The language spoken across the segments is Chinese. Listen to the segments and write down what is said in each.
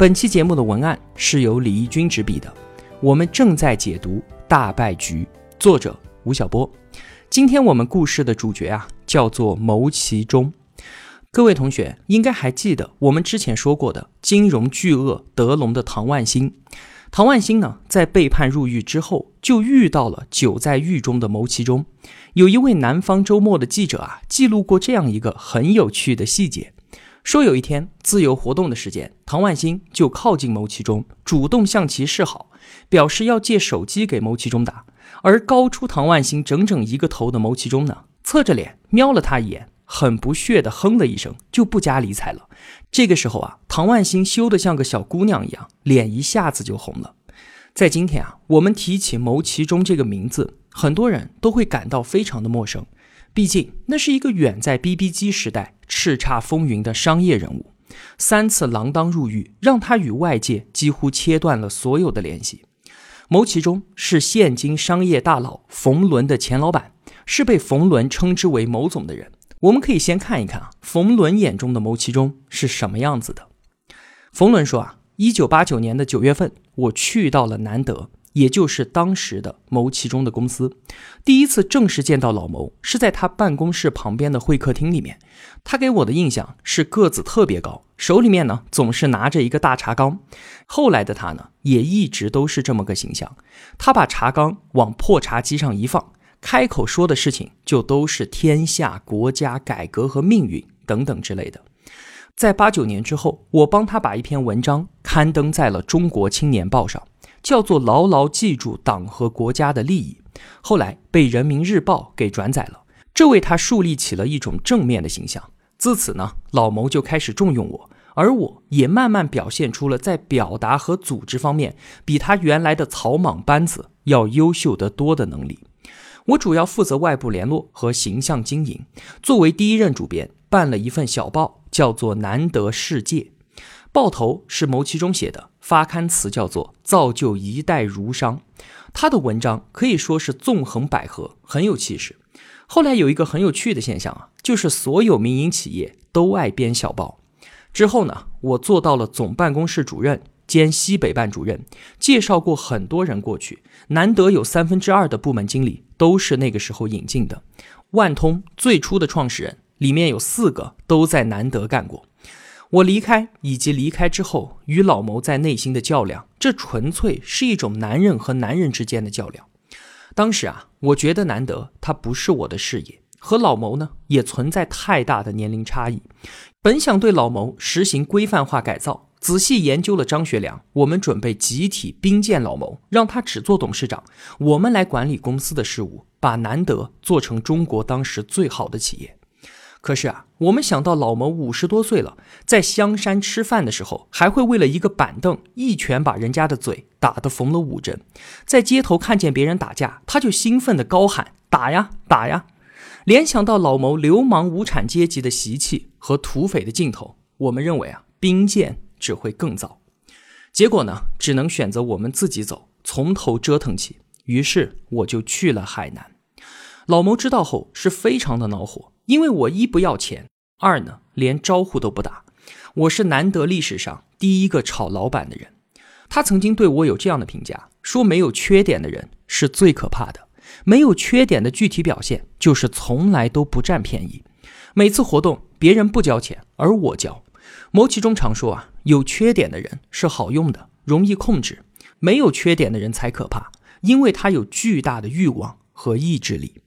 本期节目的文案是由李义军执笔的，我们正在解读《大败局》，作者吴晓波。今天我们故事的主角啊，叫做牟其中。各位同学应该还记得我们之前说过的金融巨鳄德隆的唐万新。唐万新呢，在被判入狱之后，就遇到了久在狱中的牟其中。有一位南方周末的记者啊，记录过这样一个很有趣的细节。说有一天自由活动的时间，唐万新就靠近牟其中，主动向其示好，表示要借手机给牟其中打。而高出唐万新整整一个头的牟其中呢，侧着脸瞄了他一眼，很不屑地哼了一声，就不加理睬了。这个时候啊，唐万新羞得像个小姑娘一样，脸一下子就红了。在今天啊，我们提起牟其中这个名字，很多人都会感到非常的陌生。毕竟，那是一个远在 BB 机时代叱咤风云的商业人物，三次锒铛入狱，让他与外界几乎切断了所有的联系。牟其中是现今商业大佬冯仑的前老板，是被冯仑称之为“牟总”的人。我们可以先看一看啊，冯仑眼中的牟其中是什么样子的。冯仑说啊，一九八九年的九月份，我去到了南德。也就是当时的牟其中的公司，第一次正式见到老牟是在他办公室旁边的会客厅里面。他给我的印象是个子特别高，手里面呢总是拿着一个大茶缸。后来的他呢也一直都是这么个形象。他把茶缸往破茶几上一放，开口说的事情就都是天下、国家、改革和命运等等之类的。在八九年之后，我帮他把一篇文章刊登在了《中国青年报》上。叫做牢牢记住党和国家的利益，后来被人民日报给转载了，这为他树立起了一种正面的形象。自此呢，老谋就开始重用我，而我也慢慢表现出了在表达和组织方面比他原来的草莽班子要优秀得多的能力。我主要负责外部联络和形象经营，作为第一任主编，办了一份小报，叫做《难得世界》。报头是牟其中写的，发刊词叫做“造就一代儒商”。他的文章可以说是纵横捭阖，很有气势。后来有一个很有趣的现象啊，就是所有民营企业都爱编小报。之后呢，我做到了总办公室主任兼西北办主任，介绍过很多人过去。难得有三分之二的部门经理都是那个时候引进的。万通最初的创始人里面有四个都在难得干过。我离开以及离开之后与老谋在内心的较量，这纯粹是一种男人和男人之间的较量。当时啊，我觉得难得他不是我的事业，和老谋呢也存在太大的年龄差异。本想对老谋实行规范化改造，仔细研究了张学良，我们准备集体兵谏老谋，让他只做董事长，我们来管理公司的事务，把难得做成中国当时最好的企业。可是啊，我们想到老谋五十多岁了，在香山吃饭的时候，还会为了一个板凳一拳把人家的嘴打得缝了五针；在街头看见别人打架，他就兴奋地高喊“打呀，打呀”。联想到老谋流氓无产阶级的习气和土匪的劲头，我们认为啊，兵谏只会更糟。结果呢，只能选择我们自己走，从头折腾起。于是我就去了海南。老谋知道后是非常的恼火。因为我一不要钱，二呢连招呼都不打，我是难得历史上第一个炒老板的人。他曾经对我有这样的评价，说没有缺点的人是最可怕的。没有缺点的具体表现就是从来都不占便宜。每次活动别人不交钱，而我交。牟其中常说啊，有缺点的人是好用的，容易控制；没有缺点的人才可怕，因为他有巨大的欲望和意志力。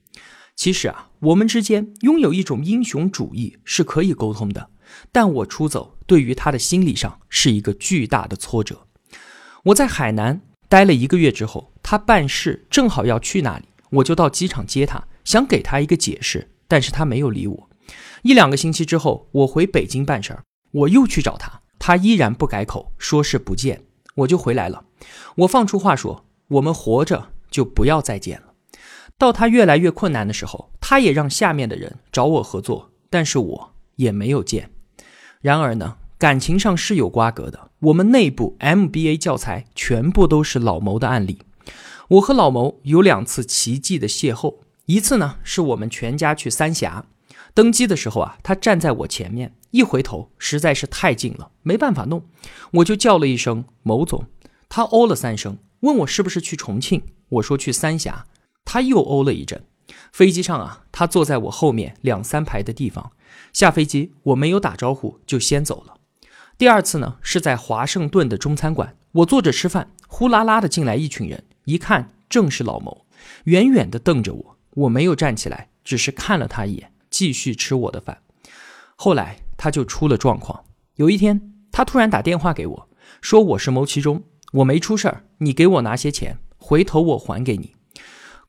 其实啊，我们之间拥有一种英雄主义是可以沟通的，但我出走对于他的心理上是一个巨大的挫折。我在海南待了一个月之后，他办事正好要去那里，我就到机场接他，想给他一个解释，但是他没有理我。一两个星期之后，我回北京办事儿，我又去找他，他依然不改口，说是不见。我就回来了。我放出话说，我们活着就不要再见了。到他越来越困难的时候，他也让下面的人找我合作，但是我也没有见。然而呢，感情上是有瓜葛的。我们内部 MBA 教材全部都是老谋的案例。我和老谋有两次奇迹的邂逅，一次呢是我们全家去三峡登机的时候啊，他站在我前面，一回头实在是太近了，没办法弄，我就叫了一声某总，他哦了三声，问我是不是去重庆，我说去三峡，他又哦了一阵。飞机上啊，他坐在我后面两三排的地方，下飞机我没有打招呼就先走了。第二次呢是在华盛顿的中餐馆，我坐着吃饭，呼啦啦的进来一群人。一看正是老谋，远远地瞪着我，我没有站起来，只是看了他一眼，继续吃我的饭。后来他就出了状况。有一天，他突然打电话给我，说我是牟其中，我没出事儿，你给我拿些钱，回头我还给你。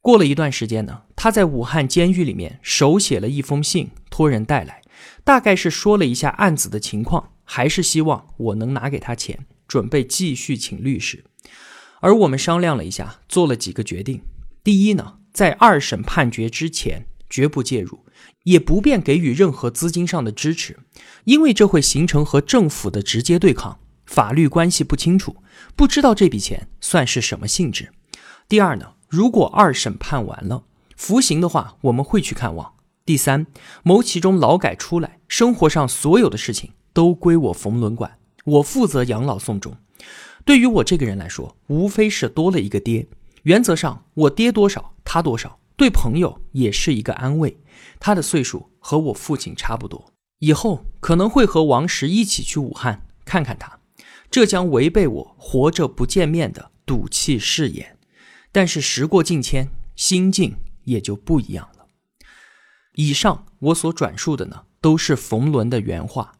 过了一段时间呢，他在武汉监狱里面手写了一封信，托人带来，大概是说了一下案子的情况，还是希望我能拿给他钱，准备继续请律师。而我们商量了一下，做了几个决定。第一呢，在二审判决之前绝不介入，也不便给予任何资金上的支持，因为这会形成和政府的直接对抗，法律关系不清楚，不知道这笔钱算是什么性质。第二呢，如果二审判完了，服刑的话，我们会去看望。第三，谋其中劳改出来，生活上所有的事情都归我冯仑管，我负责养老送终。对于我这个人来说，无非是多了一个爹。原则上，我爹多少，他多少，对朋友也是一个安慰。他的岁数和我父亲差不多，以后可能会和王石一起去武汉看看他，这将违背我活着不见面的赌气誓言。但是时过境迁，心境也就不一样了。以上我所转述的呢，都是冯仑的原话。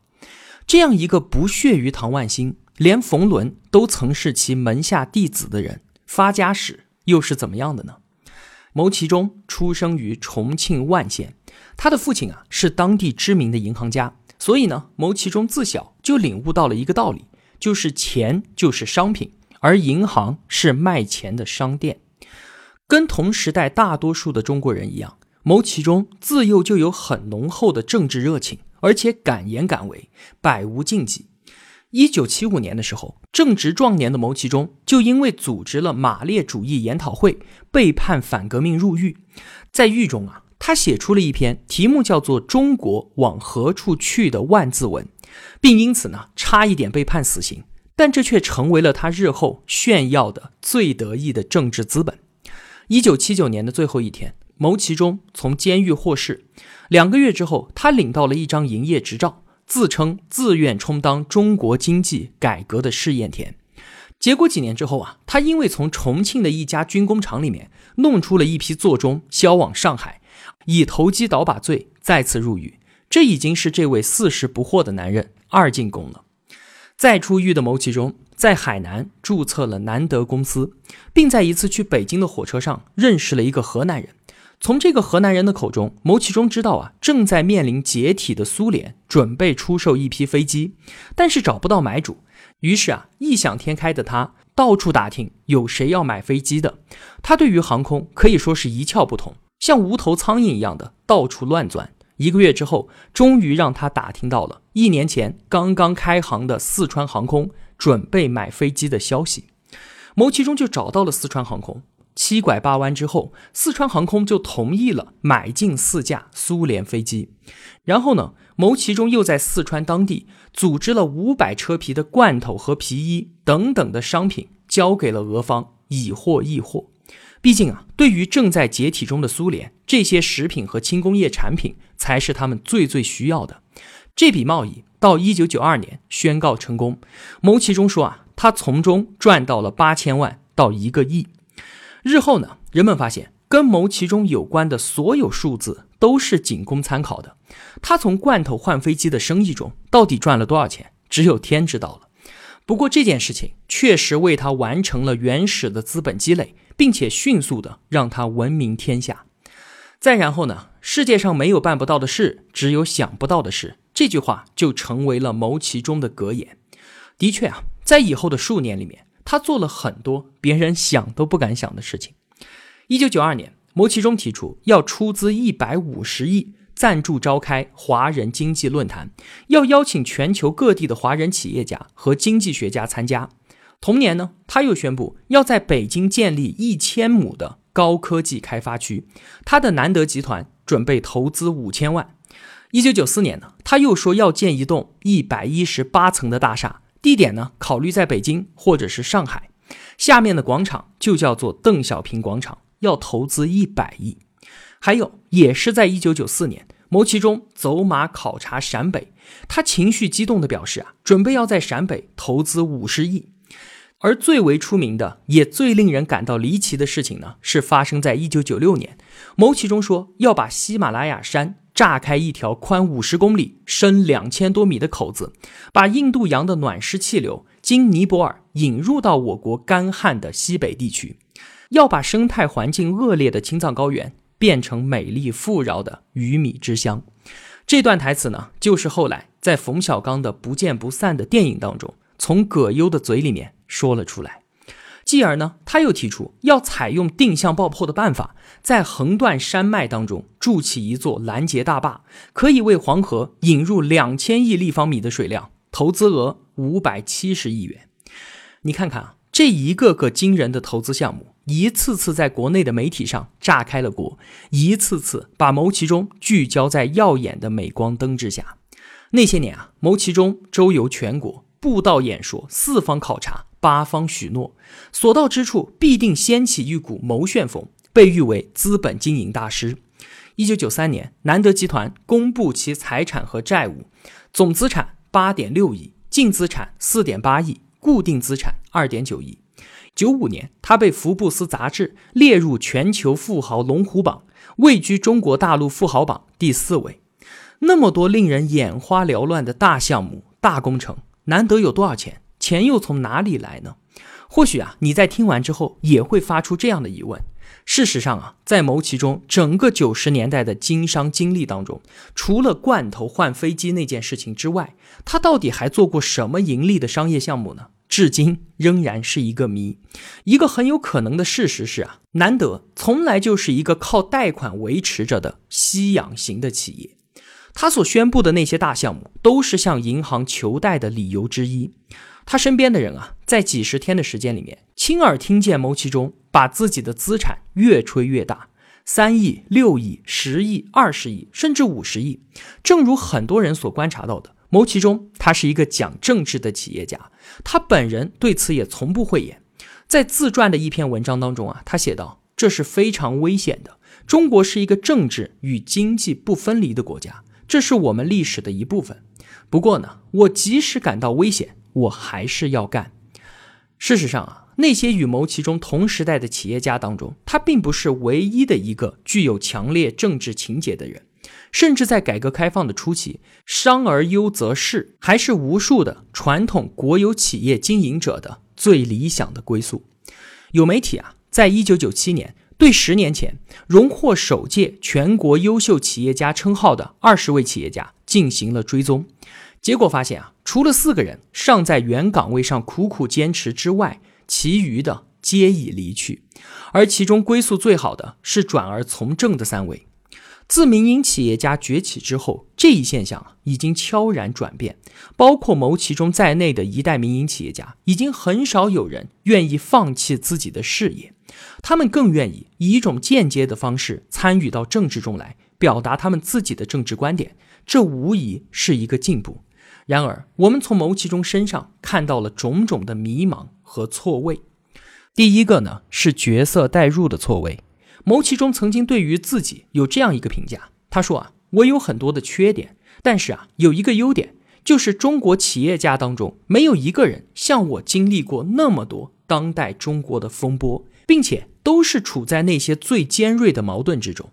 这样一个不屑于唐万新。连冯仑都曾是其门下弟子的人，发家史又是怎么样的呢？牟其中出生于重庆万县，他的父亲啊是当地知名的银行家，所以呢，牟其中自小就领悟到了一个道理，就是钱就是商品，而银行是卖钱的商店。跟同时代大多数的中国人一样，牟其中自幼就有很浓厚的政治热情，而且敢言敢为，百无禁忌。一九七五年的时候，正值壮年的牟其中就因为组织了马列主义研讨会，被判反革命入狱。在狱中啊，他写出了一篇题目叫做《中国往何处去》的万字文，并因此呢，差一点被判死刑。但这却成为了他日后炫耀的最得意的政治资本。一九七九年的最后一天，牟其中从监狱获释，两个月之后，他领到了一张营业执照。自称自愿充当中国经济改革的试验田，结果几年之后啊，他因为从重庆的一家军工厂里面弄出了一批座钟，销往上海，以投机倒把罪再次入狱。这已经是这位四十不惑的男人二进宫了。再出狱的牟其中，在海南注册了南德公司，并在一次去北京的火车上认识了一个河南人。从这个河南人的口中，牟其中知道啊，正在面临解体的苏联准备出售一批飞机，但是找不到买主。于是啊，异想天开的他到处打听有谁要买飞机的。他对于航空可以说是一窍不通，像无头苍蝇一样的到处乱钻。一个月之后，终于让他打听到了一年前刚刚开航的四川航空准备买飞机的消息。牟其中就找到了四川航空。七拐八弯之后，四川航空就同意了买进四架苏联飞机。然后呢，牟其中又在四川当地组织了五百车皮的罐头和皮衣等等的商品，交给了俄方，以货易货。毕竟啊，对于正在解体中的苏联，这些食品和轻工业产品才是他们最最需要的。这笔贸易到一九九二年宣告成功。牟其中说啊，他从中赚到了八千万到一个亿。日后呢，人们发现跟牟其中有关的所有数字都是仅供参考的。他从罐头换飞机的生意中到底赚了多少钱，只有天知道了。不过这件事情确实为他完成了原始的资本积累，并且迅速的让他闻名天下。再然后呢，世界上没有办不到的事，只有想不到的事。这句话就成为了牟其中的格言。的确啊，在以后的数年里面。他做了很多别人想都不敢想的事情。一九九二年，牟其中提出要出资一百五十亿赞助召开华人经济论坛，要邀请全球各地的华人企业家和经济学家参加。同年呢，他又宣布要在北京建立一千亩的高科技开发区，他的南德集团准备投资五千万。一九九四年呢，他又说要建一栋一百一十八层的大厦，地点呢考虑在北京或者是上海，下面的广场就叫做邓小平广场，要投资一百亿。还有，也是在一九九四年，牟其中走马考察陕北，他情绪激动地表示啊，准备要在陕北投资五十亿。而最为出名的，也最令人感到离奇的事情呢，是发生在一九九六年。牟其中说要把喜马拉雅山炸开一条宽五十公里、深两千多米的口子，把印度洋的暖湿气流经尼泊尔引入到我国干旱的西北地区，要把生态环境恶劣的青藏高原变成美丽富饶的鱼米之乡。这段台词呢，就是后来在冯小刚的《不见不散》的电影当中，从葛优的嘴里面。说了出来，继而呢，他又提出要采用定向爆破的办法，在横断山脉当中筑起一座拦截大坝，可以为黄河引入两千亿立方米的水量，投资额五百七十亿元。你看看啊，这一个个惊人的投资项目，一次次在国内的媒体上炸开了锅，一次次把牟其中聚焦在耀眼的镁光灯之下。那些年啊，牟其中周游全国，布道演说，四方考察。八方许诺，所到之处必定掀起一股谋旋风，被誉为资本经营大师。一九九三年，南德集团公布其财产和债务，总资产八点六亿，净资产四点八亿，固定资产二点九亿。九五年，他被福布斯杂志列入全球富豪龙虎榜，位居中国大陆富豪榜第四位。那么多令人眼花缭乱的大项目、大工程，难得有多少钱？钱又从哪里来呢？或许啊，你在听完之后也会发出这样的疑问。事实上啊，在牟其中整个九十年代的经商经历当中，除了罐头换飞机那件事情之外，他到底还做过什么盈利的商业项目呢？至今仍然是一个谜。一个很有可能的事实是啊，南德从来就是一个靠贷款维持着的吸氧型的企业。他所宣布的那些大项目，都是向银行求贷的理由之一。他身边的人啊，在几十天的时间里面，亲耳听见牟其中把自己的资产越吹越大，三亿、六亿、十亿、二十亿，甚至五十亿。正如很多人所观察到的，牟其中他是一个讲政治的企业家，他本人对此也从不讳言。在自传的一篇文章当中啊，他写道：“这是非常危险的。中国是一个政治与经济不分离的国家，这是我们历史的一部分。不过呢，我即使感到危险。”我还是要干。事实上啊，那些与牟其中同时代的企业家当中，他并不是唯一的一个具有强烈政治情节的人。甚至在改革开放的初期，商而优则仕还是无数的传统国有企业经营者的最理想的归宿。有媒体啊，在一九九七年对十年前荣获首届全国优秀企业家称号的二十位企业家进行了追踪。结果发现啊，除了四个人尚在原岗位上苦苦坚持之外，其余的皆已离去。而其中归宿最好的是转而从政的三位。自民营企业家崛起之后，这一现象已经悄然转变。包括牟其中在内的一代民营企业家，已经很少有人愿意放弃自己的事业，他们更愿意以一种间接的方式参与到政治中来，表达他们自己的政治观点。这无疑是一个进步。然而，我们从牟其中身上看到了种种的迷茫和错位。第一个呢，是角色代入的错位。牟其中曾经对于自己有这样一个评价，他说啊，我有很多的缺点，但是啊，有一个优点，就是中国企业家当中没有一个人像我经历过那么多当代中国的风波，并且都是处在那些最尖锐的矛盾之中。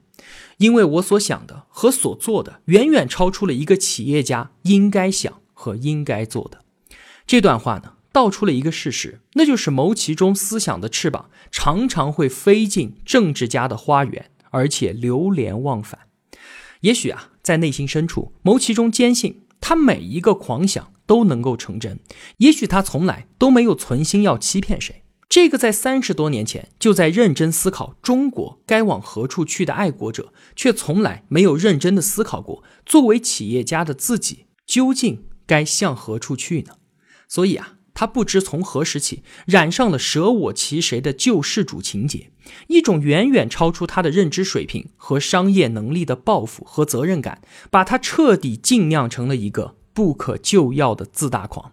因为我所想的和所做的，远远超出了一个企业家应该想。和应该做的这段话呢，道出了一个事实，那就是牟其中思想的翅膀常常会飞进政治家的花园，而且流连忘返。也许啊，在内心深处，牟其中坚信他每一个狂想都能够成真。也许他从来都没有存心要欺骗谁。这个在三十多年前就在认真思考中国该往何处去的爱国者，却从来没有认真的思考过，作为企业家的自己究竟该向何处去呢？所以啊，他不知从何时起染上了舍我其谁的救世主情节，一种远远超出他的认知水平和商业能力的抱负和责任感，把他彻底浸酿成了一个不可救药的自大狂。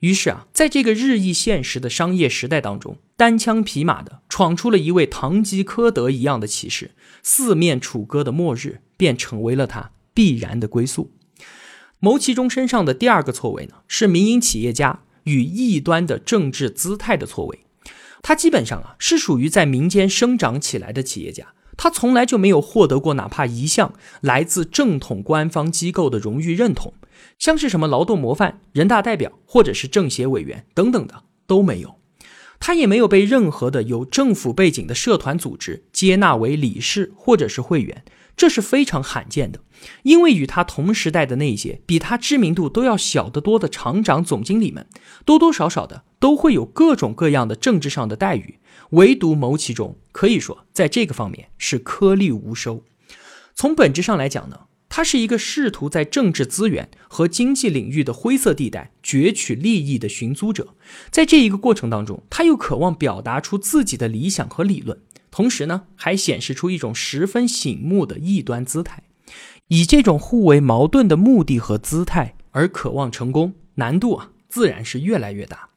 于是啊，在这个日益现实的商业时代当中，单枪匹马的闯出了一位堂吉诃德一样的骑士，四面楚歌的末日便成为了他必然的归宿。牟其中身上的第二个错位呢，是民营企业家与异端的政治姿态的错位。他基本上啊，是属于在民间生长起来的企业家，他从来就没有获得过哪怕一项来自正统官方机构的荣誉认同。像是什么劳动模范、人大代表或者是政协委员等等的都没有，他也没有被任何的有政府背景的社团组织接纳为理事或者是会员，这是非常罕见的。因为与他同时代的那些比他知名度都要小得多的厂长、总经理们，多多少少的都会有各种各样的政治上的待遇，唯独牟其中可以说在这个方面是颗粒无收。从本质上来讲呢。他是一个试图在政治资源和经济领域的灰色地带攫取利益的寻租者，在这一个过程当中，他又渴望表达出自己的理想和理论，同时呢，还显示出一种十分醒目的异端姿态。以这种互为矛盾的目的和姿态而渴望成功，难度啊，自然是越来越大。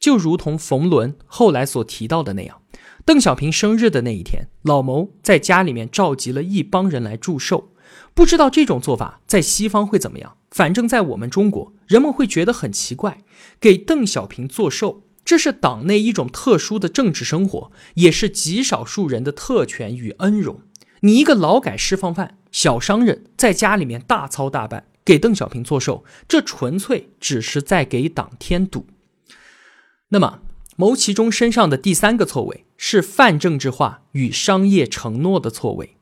就如同冯仑后来所提到的那样，邓小平生日的那一天，老牟在家里面召集了一帮人来祝寿。不知道这种做法在西方会怎么样，反正在我们中国，人们会觉得很奇怪。给邓小平做寿，这是党内一种特殊的政治生活，也是极少数人的特权与恩荣。你一个劳改释放犯、小商人，在家里面大操大办给邓小平做寿，这纯粹只是在给党添堵。那么，牟其中身上的第三个错位是泛政治化与商业承诺的错位。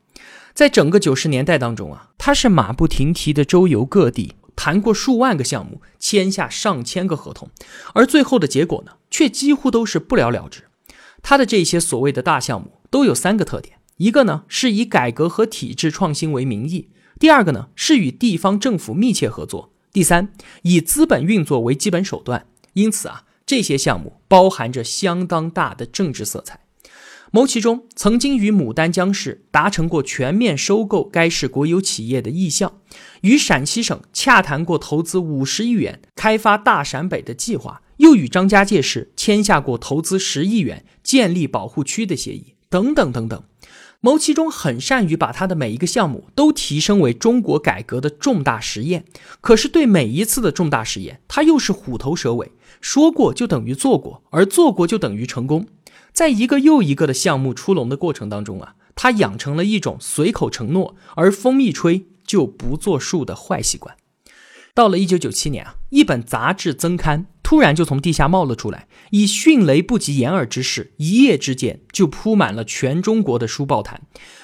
在整个九十年代当中啊，他是马不停蹄的周游各地，谈过数万个项目，签下上千个合同，而最后的结果呢，却几乎都是不了了之。他的这些所谓的大项目都有三个特点：一个呢是以改革和体制创新为名义；第二个呢是与地方政府密切合作；第三，以资本运作为基本手段。因此啊，这些项目包含着相当大的政治色彩。牟其中曾经与牡丹江市达成过全面收购该市国有企业的意向，与陕西省洽谈过投资五十亿元开发大陕北的计划，又与张家界市签下过投资十亿元建立保护区的协议，等等等等。牟其中很善于把他的每一个项目都提升为中国改革的重大实验，可是对每一次的重大实验，他又是虎头蛇尾，说过就等于做过，而做过就等于成功。在一个又一个的项目出笼的过程当中啊，他养成了一种随口承诺而风一吹就不作数的坏习惯。到了一九九七年啊，一本杂志增刊突然就从地下冒了出来，以迅雷不及掩耳之势，一夜之间就铺满了全中国的书报坛。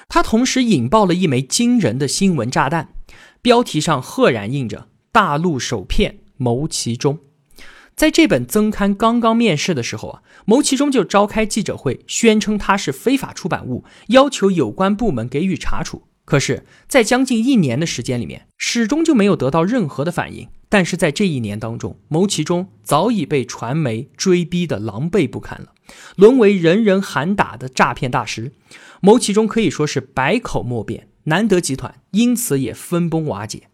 它同时引爆了一枚惊人的新闻炸弹，标题上赫然印着“大陆首骗谋其中”。在这本增刊刚刚面世的时候啊，牟其中就召开记者会，宣称它是非法出版物，要求有关部门给予查处。可是，在将近一年的时间里面，始终就没有得到任何的反应。但是在这一年当中，牟其中早已被传媒追逼的狼狈不堪了，沦为人人喊打的诈骗大师。牟其中可以说是百口莫辩，南德集团因此也分崩瓦解。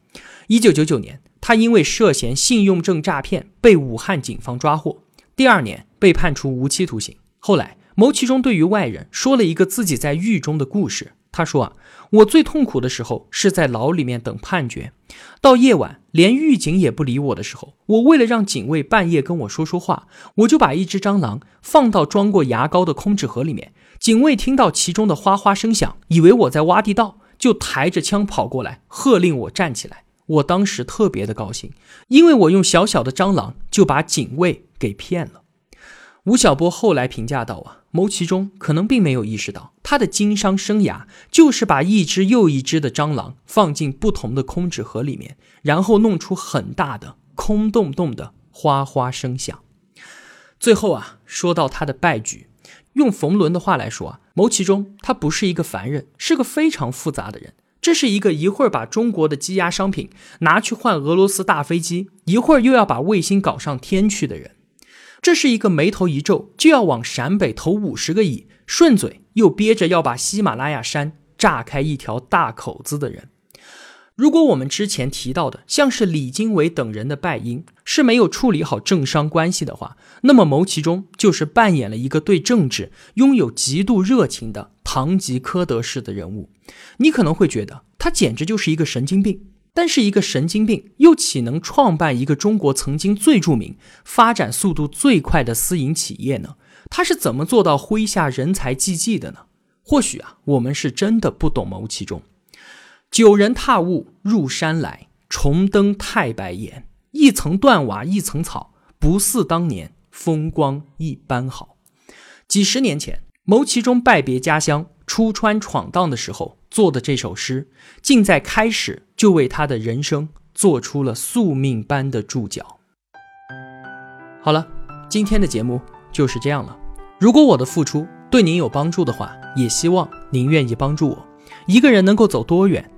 一九九九年。他因为涉嫌信用证诈骗被武汉警方抓获，第二年被判处无期徒刑。后来，牟其中对于外人说了一个自己在狱中的故事。他说：“啊，我最痛苦的时候是在牢里面等判决，到夜晚连狱警也不理我的时候，我为了让警卫半夜跟我说说话，我就把一只蟑螂放到装过牙膏的空纸盒里面。警卫听到其中的哗哗声响，以为我在挖地道，就抬着枪跑过来，喝令我站起来。”我当时特别的高兴，因为我用小小的蟑螂就把警卫给骗了。吴晓波后来评价道：“啊，牟其中可能并没有意识到，他的经商生涯就是把一只又一只的蟑螂放进不同的空纸盒里面，然后弄出很大的空洞洞的哗哗声响。最后啊，说到他的败局，用冯仑的话来说啊，牟其中他不是一个凡人，是个非常复杂的人。这是一个一会儿把中国的积压商品拿去换俄罗斯大飞机，一会儿又要把卫星搞上天去的人。这是一个眉头一皱就要往陕北投五十个亿，顺嘴又憋着要把喜马拉雅山炸开一条大口子的人。如果我们之前提到的像是李经纬等人的败因是没有处理好政商关系的话，那么牟其中就是扮演了一个对政治拥有极度热情的堂吉诃德式的人物。你可能会觉得他简直就是一个神经病，但是一个神经病又岂能创办一个中国曾经最著名、发展速度最快的私营企业呢？他是怎么做到麾下人才济济的呢？或许啊，我们是真的不懂牟其中。九人踏雾入山来，重登太白岩。一层断瓦一层草，不似当年风光一般好。几十年前，牟其中拜别家乡，出川闯荡的时候做的这首诗，竟在开始就为他的人生做出了宿命般的注脚。好了，今天的节目就是这样了。如果我的付出对您有帮助的话，也希望您愿意帮助我。一个人能够走多远？